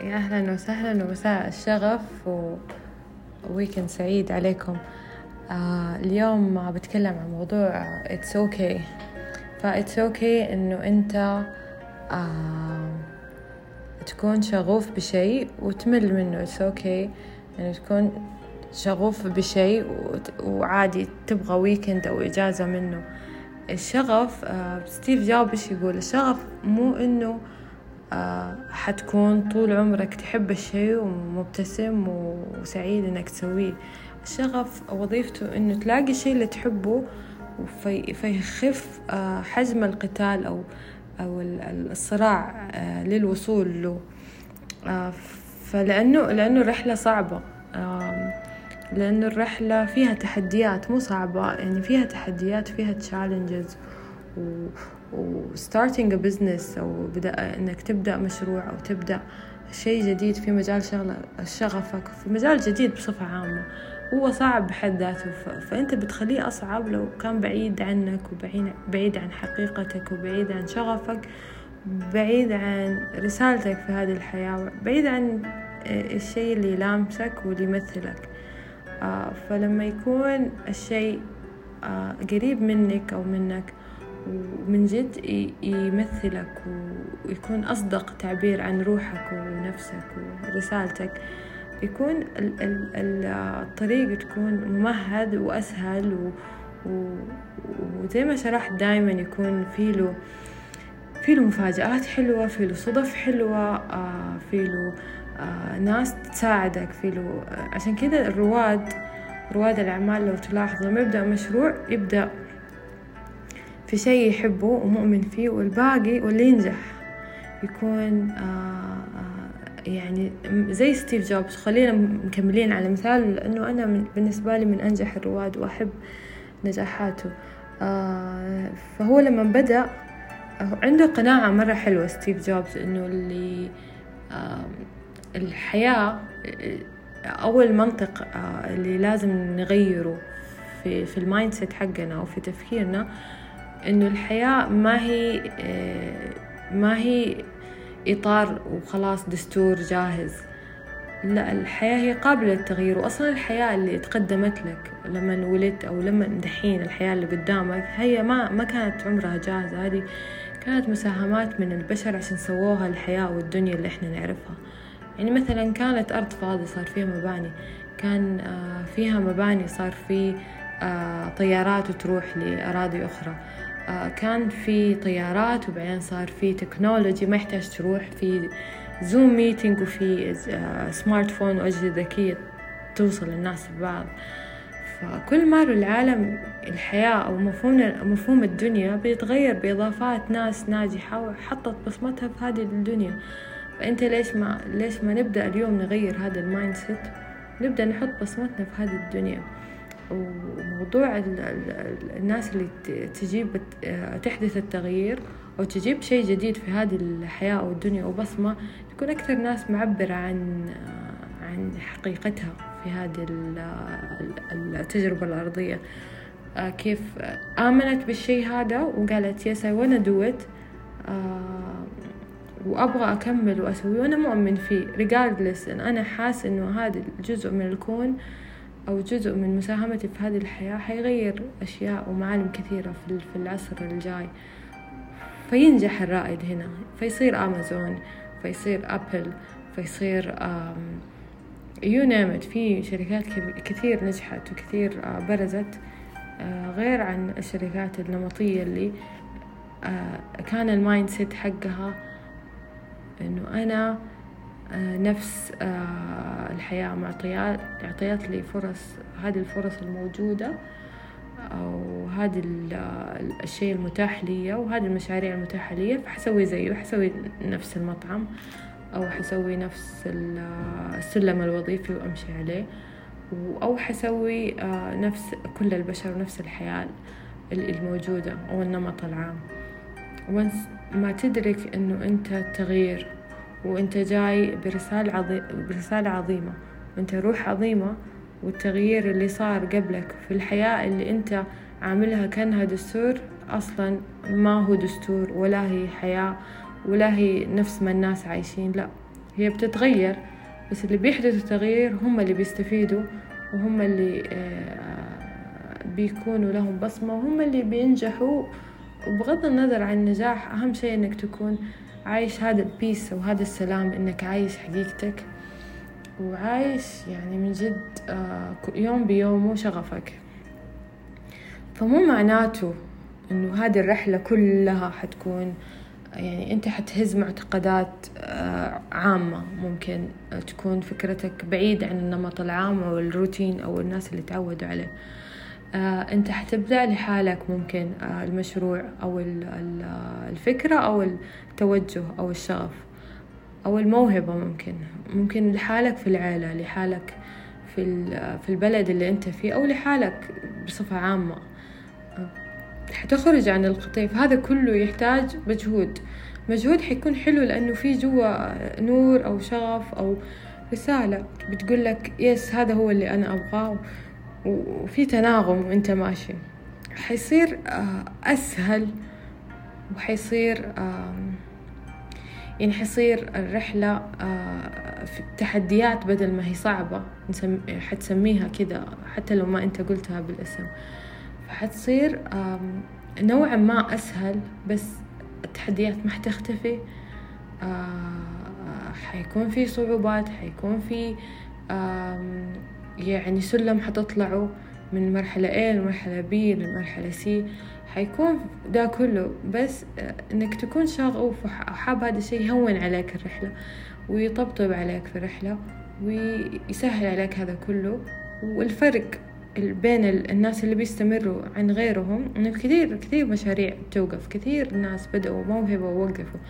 يا أهلا وسهلا ومساء الشغف و... weekend سعيد عليكم. آه اليوم بتكلم عن موضوع it's okay. فا it's okay إنه أنت آه تكون شغوف بشيء وتمل منه. it's okay إنه تكون شغوف بشيء وعادي تبغى weekend أو إجازة منه. الشغف آه ستيف جوب إيش يقول؟ الشغف مو آه حتكون طول عمرك تحب الشيء ومبتسم وسعيد إنك تسويه. الشغف وظيفته إنه تلاقي الشيء اللي تحبه فيخف آه حجم القتال أو أو الصراع آه للوصول له. آه فلأنه لأنه الرحلة صعبة. لأنه الرحلة فيها تحديات مو صعبة يعني فيها تحديات فيها تشالنجز و و starting a business أو بدأ إنك تبدأ مشروع أو تبدأ شيء جديد في مجال شغلة شغفك في مجال جديد بصفة عامة. هو صعب بحد ذاته فأنت بتخليه أصعب لو كان بعيد عنك وبعيد عن حقيقتك وبعيد عن شغفك بعيد عن رسالتك في هذه الحياة بعيد عن الشيء اللي يلامسك واللي يمثلك. آه فلما يكون الشيء آه قريب منك أو منك ومن جد يمثلك ويكون أصدق تعبير عن روحك ونفسك ورسالتك. يكون الطريق تكون ممهد وأسهل وزي ما شرحت دايما يكون في له في له مفاجآت حلوة في له صدف حلوة آه في له آه ناس تساعدك في له آه عشان كذا الرواد رواد الأعمال لو تلاحظوا لما يبدأ مشروع يبدأ في شيء يحبه ومؤمن فيه والباقي واللي ينجح. يكون آه يعني زي ستيف جوبز. خلينا مكملين على مثال لأنه أنا من بالنسبة لي من أنجح الرواد وأحب نجاحاته. آه فهو لما بدأ عنده قناعة مرة حلوة ستيف جوبز إنه اللي آه الحياة أول منطق آه اللي لازم نغيره في في ال mindset حقنا أو في تفكيرنا إنه الحياة ما هي آه ما هي إطار وخلاص دستور جاهز. لا الحياة هي قابلة للتغيير وأصلا الحياة اللي تقدمت لك لما ولدت أو لما دحين الحياة اللي قدامك هي ما ما كانت عمرها جاهزة هذه كانت مساهمات من البشر عشان سووها الحياة والدنيا اللي إحنا نعرفها. يعني مثلا كانت أرض فاضية صار فيها مباني كان فيها مباني صار في طيارات وتروح لأراضي أخرى. كان في طيارات وبعدين صار في technology ما يحتاج تروح في Zoom meeting وفي smartphone وأجهزة ذكية توصل للناس ببعض فكل ما العالم الحياة أو مفهوم مفهوم الدنيا بيتغير بإضافات ناس ناجحة وحطت بصمتها في هذه الدنيا. فأنت ليش ما ليش ما نبدأ اليوم نغير هذا ال mindset نبدأ نحط بصمتنا في هذه الدنيا. وموضوع ال ال الناس اللي تجيب تحدث التغيير أو تجيب شيء جديد في هذه الحياة أو الدنيا وبصمة تكون أكثر ناس معبرة عن عن حقيقتها في هذه التجربة الأرضية. كيف آمنت بالشيء هذا وقالت يس do it وأبغى أكمل وأسويه وأنا مؤمن فيه. Regardless إن أنا حاس إنه هذا الجزء من الكون أو جزء من مساهمتي في هذه الحياة حيغير أشياء ومعالم كثيرة في العصر الجاي. فينجح الرائد هنا. فيصير أمازون فيصير أبل فيصير you name في شركات كثير نجحت وكثير برزت غير عن الشركات النمطية اللي كان ال mindset حقها إنه أنا نفس الحياة معطيات أعطيت لي فرص هذه الفرص الموجودة أو هذا الشيء المتاح لي وهذه المشاريع المتاحة لي فحسوي زيه حسوي نفس المطعم أو حسوي نفس السلم الوظيفي وأمشي عليه أو حسوي نفس كل البشر ونفس الحياة الموجودة أو النمط العام. وانس ما تدرك إنه أنت تغيير وأنت جاي برسالة عظيمة برسالة عظيمة. وأنت روح عظيمة والتغيير اللي صار قبلك في الحياة اللي أنت عاملها كأنها دستور أصلا ما هو دستور ولا هي حياة ولا هي نفس ما الناس عايشين. لا هي بتتغير بس اللي بيحدثوا التغيير هم اللي بيستفيدوا وهم اللي بيكونوا لهم بصمة وهم اللي بينجحوا. وبغض النظر عن النجاح أهم شيء إنك تكون عايش هذا البيس وهذا السلام إنك عايش حقيقتك. وعايش يعني من جد يوم بيومه شغفك. فمو معناته إنه هذه الرحلة كلها حتكون يعني أنت حتهز معتقدات آه، عامة. ممكن تكون فكرتك بعيد عن النمط العام أو الروتين أو الناس اللي تعودوا عليه. آه، أنت حتبدأ لحالك ممكن آه، المشروع أو الفكرة أو التوجه أو الشغف أو الموهبة ممكن. ممكن لحالك في العيلة لحالك في في البلد اللي أنت فيه أو لحالك بصفة عامة. حتخرج عن القطيف. هذا كله يحتاج مجهود. مجهود حيكون حلو لأنه في جوا نور أو شغف أو رسالة. بتقول لك يس هذا هو اللي أنا أبغاه. وفي تناغم وانت ماشي. حيصير آه، أسهل وحيصير يعني حيصير الرحلة آه، في التحديات بدل ما هي صعبة. حتسميها كذا حتى لو ما أنت قلتها بالاسم. فحتصير نوعا ما أسهل بس التحديات ما حتختفي. آه، حيكون في صعوبات حيكون في يعني سلم حتطلعوا من مرحلة A لمرحلة B لمرحلة C. حيكون ده كله بس آه، إنك تكون شغوف وحاب هذا الشيء يهون عليك الرحلة ويطبطب عليك في الرحلة ويسهل عليك هذا كله. والفرق بين الناس اللي بيستمروا عن غيرهم إنه كثير كثير مشاريع توقف كثير ناس بدأوا موهبة ووقفوا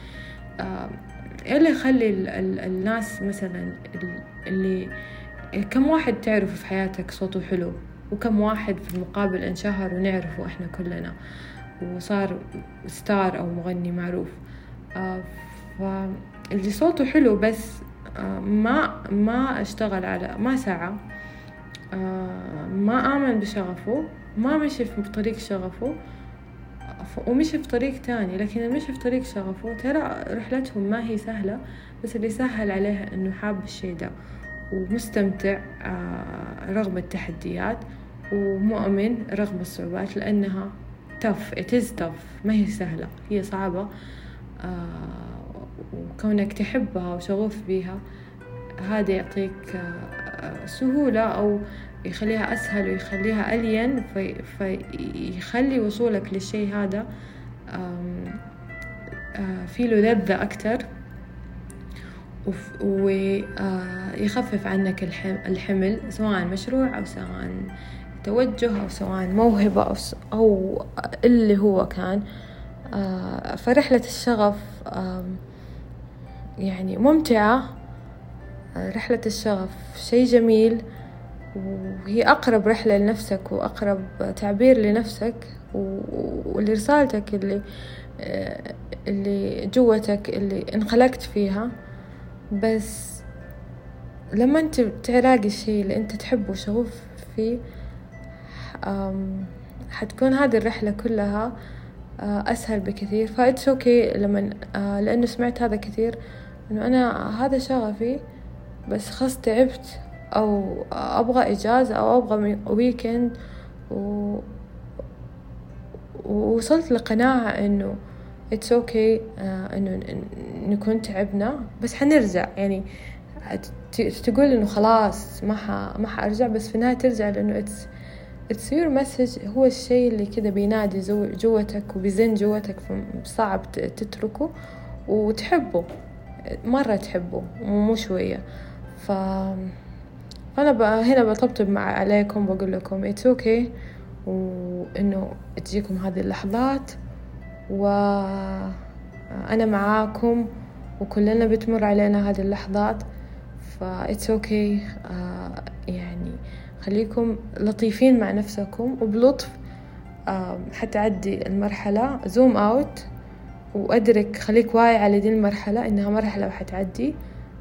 آه اللي يخلي الناس مثلا اللي كم واحد تعرفه في حياتك صوته حلو؟ وكم واحد في المقابل انشهر ونعرفه إحنا كلنا وصار ستار أو مغني معروف. آه فاللي صوته حلو بس آه ما ما أشتغل على ما سعى آه ما آمن بشغفه ما مشي في طريق شغفه ومشي في طريق تاني. لكن مشي في طريق شغفه ترى رحلتهم ما هي سهلة بس اللي سهل عليها إنه حاب الشي ده. ومستمتع آه، رغم التحديات ومؤمن رغم الصعوبات لأنها it is tough. ما هي سهلة. هي صعبة آه، وكونك تحبها وشغوف بيها هذا يعطيك آه، سهولة أو يخليها أسهل ويخليها ألين في فيخلي وصولك للشيء هذا في له لذة أكتر ويخفف عنك الحمل سواء مشروع أو سواء توجه أو سواء موهبة أو, اللي هو كان. آه، فرحلة الشغف يعني ممتعة. رحلة الشغف شي جميل وهي أقرب رحلة لنفسك وأقرب تعبير لنفسك ولرسالتك اللي آه، اللي جوتك اللي انخلقت فيها. بس لما انت تلاقي الشي اللي انت تحبه وشغوف فيه حتكون هذه الرحلة كلها آه، أسهل بكثير. ف it's okay لما آه، لأنه سمعت هذا كثير إنه أنا هذا شغفي بس خلاص تعبت أو أبغى إجازة أو أبغى weekend و... ووصلت لقناعة إنه it's okay okay, uh, إنه نكون تعبنا بس حنرجع يعني تقول إنه خلاص ما ح... ما حأرجع بس في النهاية ترجع لإنه it's it's your message هو الشيء اللي كذا بينادي جوتك وبيزن جوتك صعب تتركه وتحبه مرة تحبه مو شوية ف فأنا. هنا بطبطب مع عليكم بقول لكم it's okay okay. وإنه تجيكم هذه اللحظات وأنا معاكم وكلنا بتمر علينا هذه اللحظات ف it's okay. آه يعني خليكم لطيفين مع نفسكم وبلطف آه حتعدي المرحلة zoom out وأدرك خليك واعي على دي المرحلة إنها مرحلة وحتعدي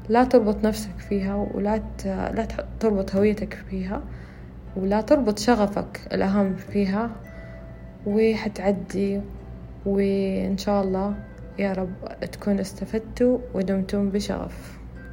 لا تربط نفسك فيها ولا لا تربط هويتك فيها ولا تربط شغفك الأهم فيها وحتعدي وإن شاء الله يا رب تكونوا استفدتوا ودمتم بشغف.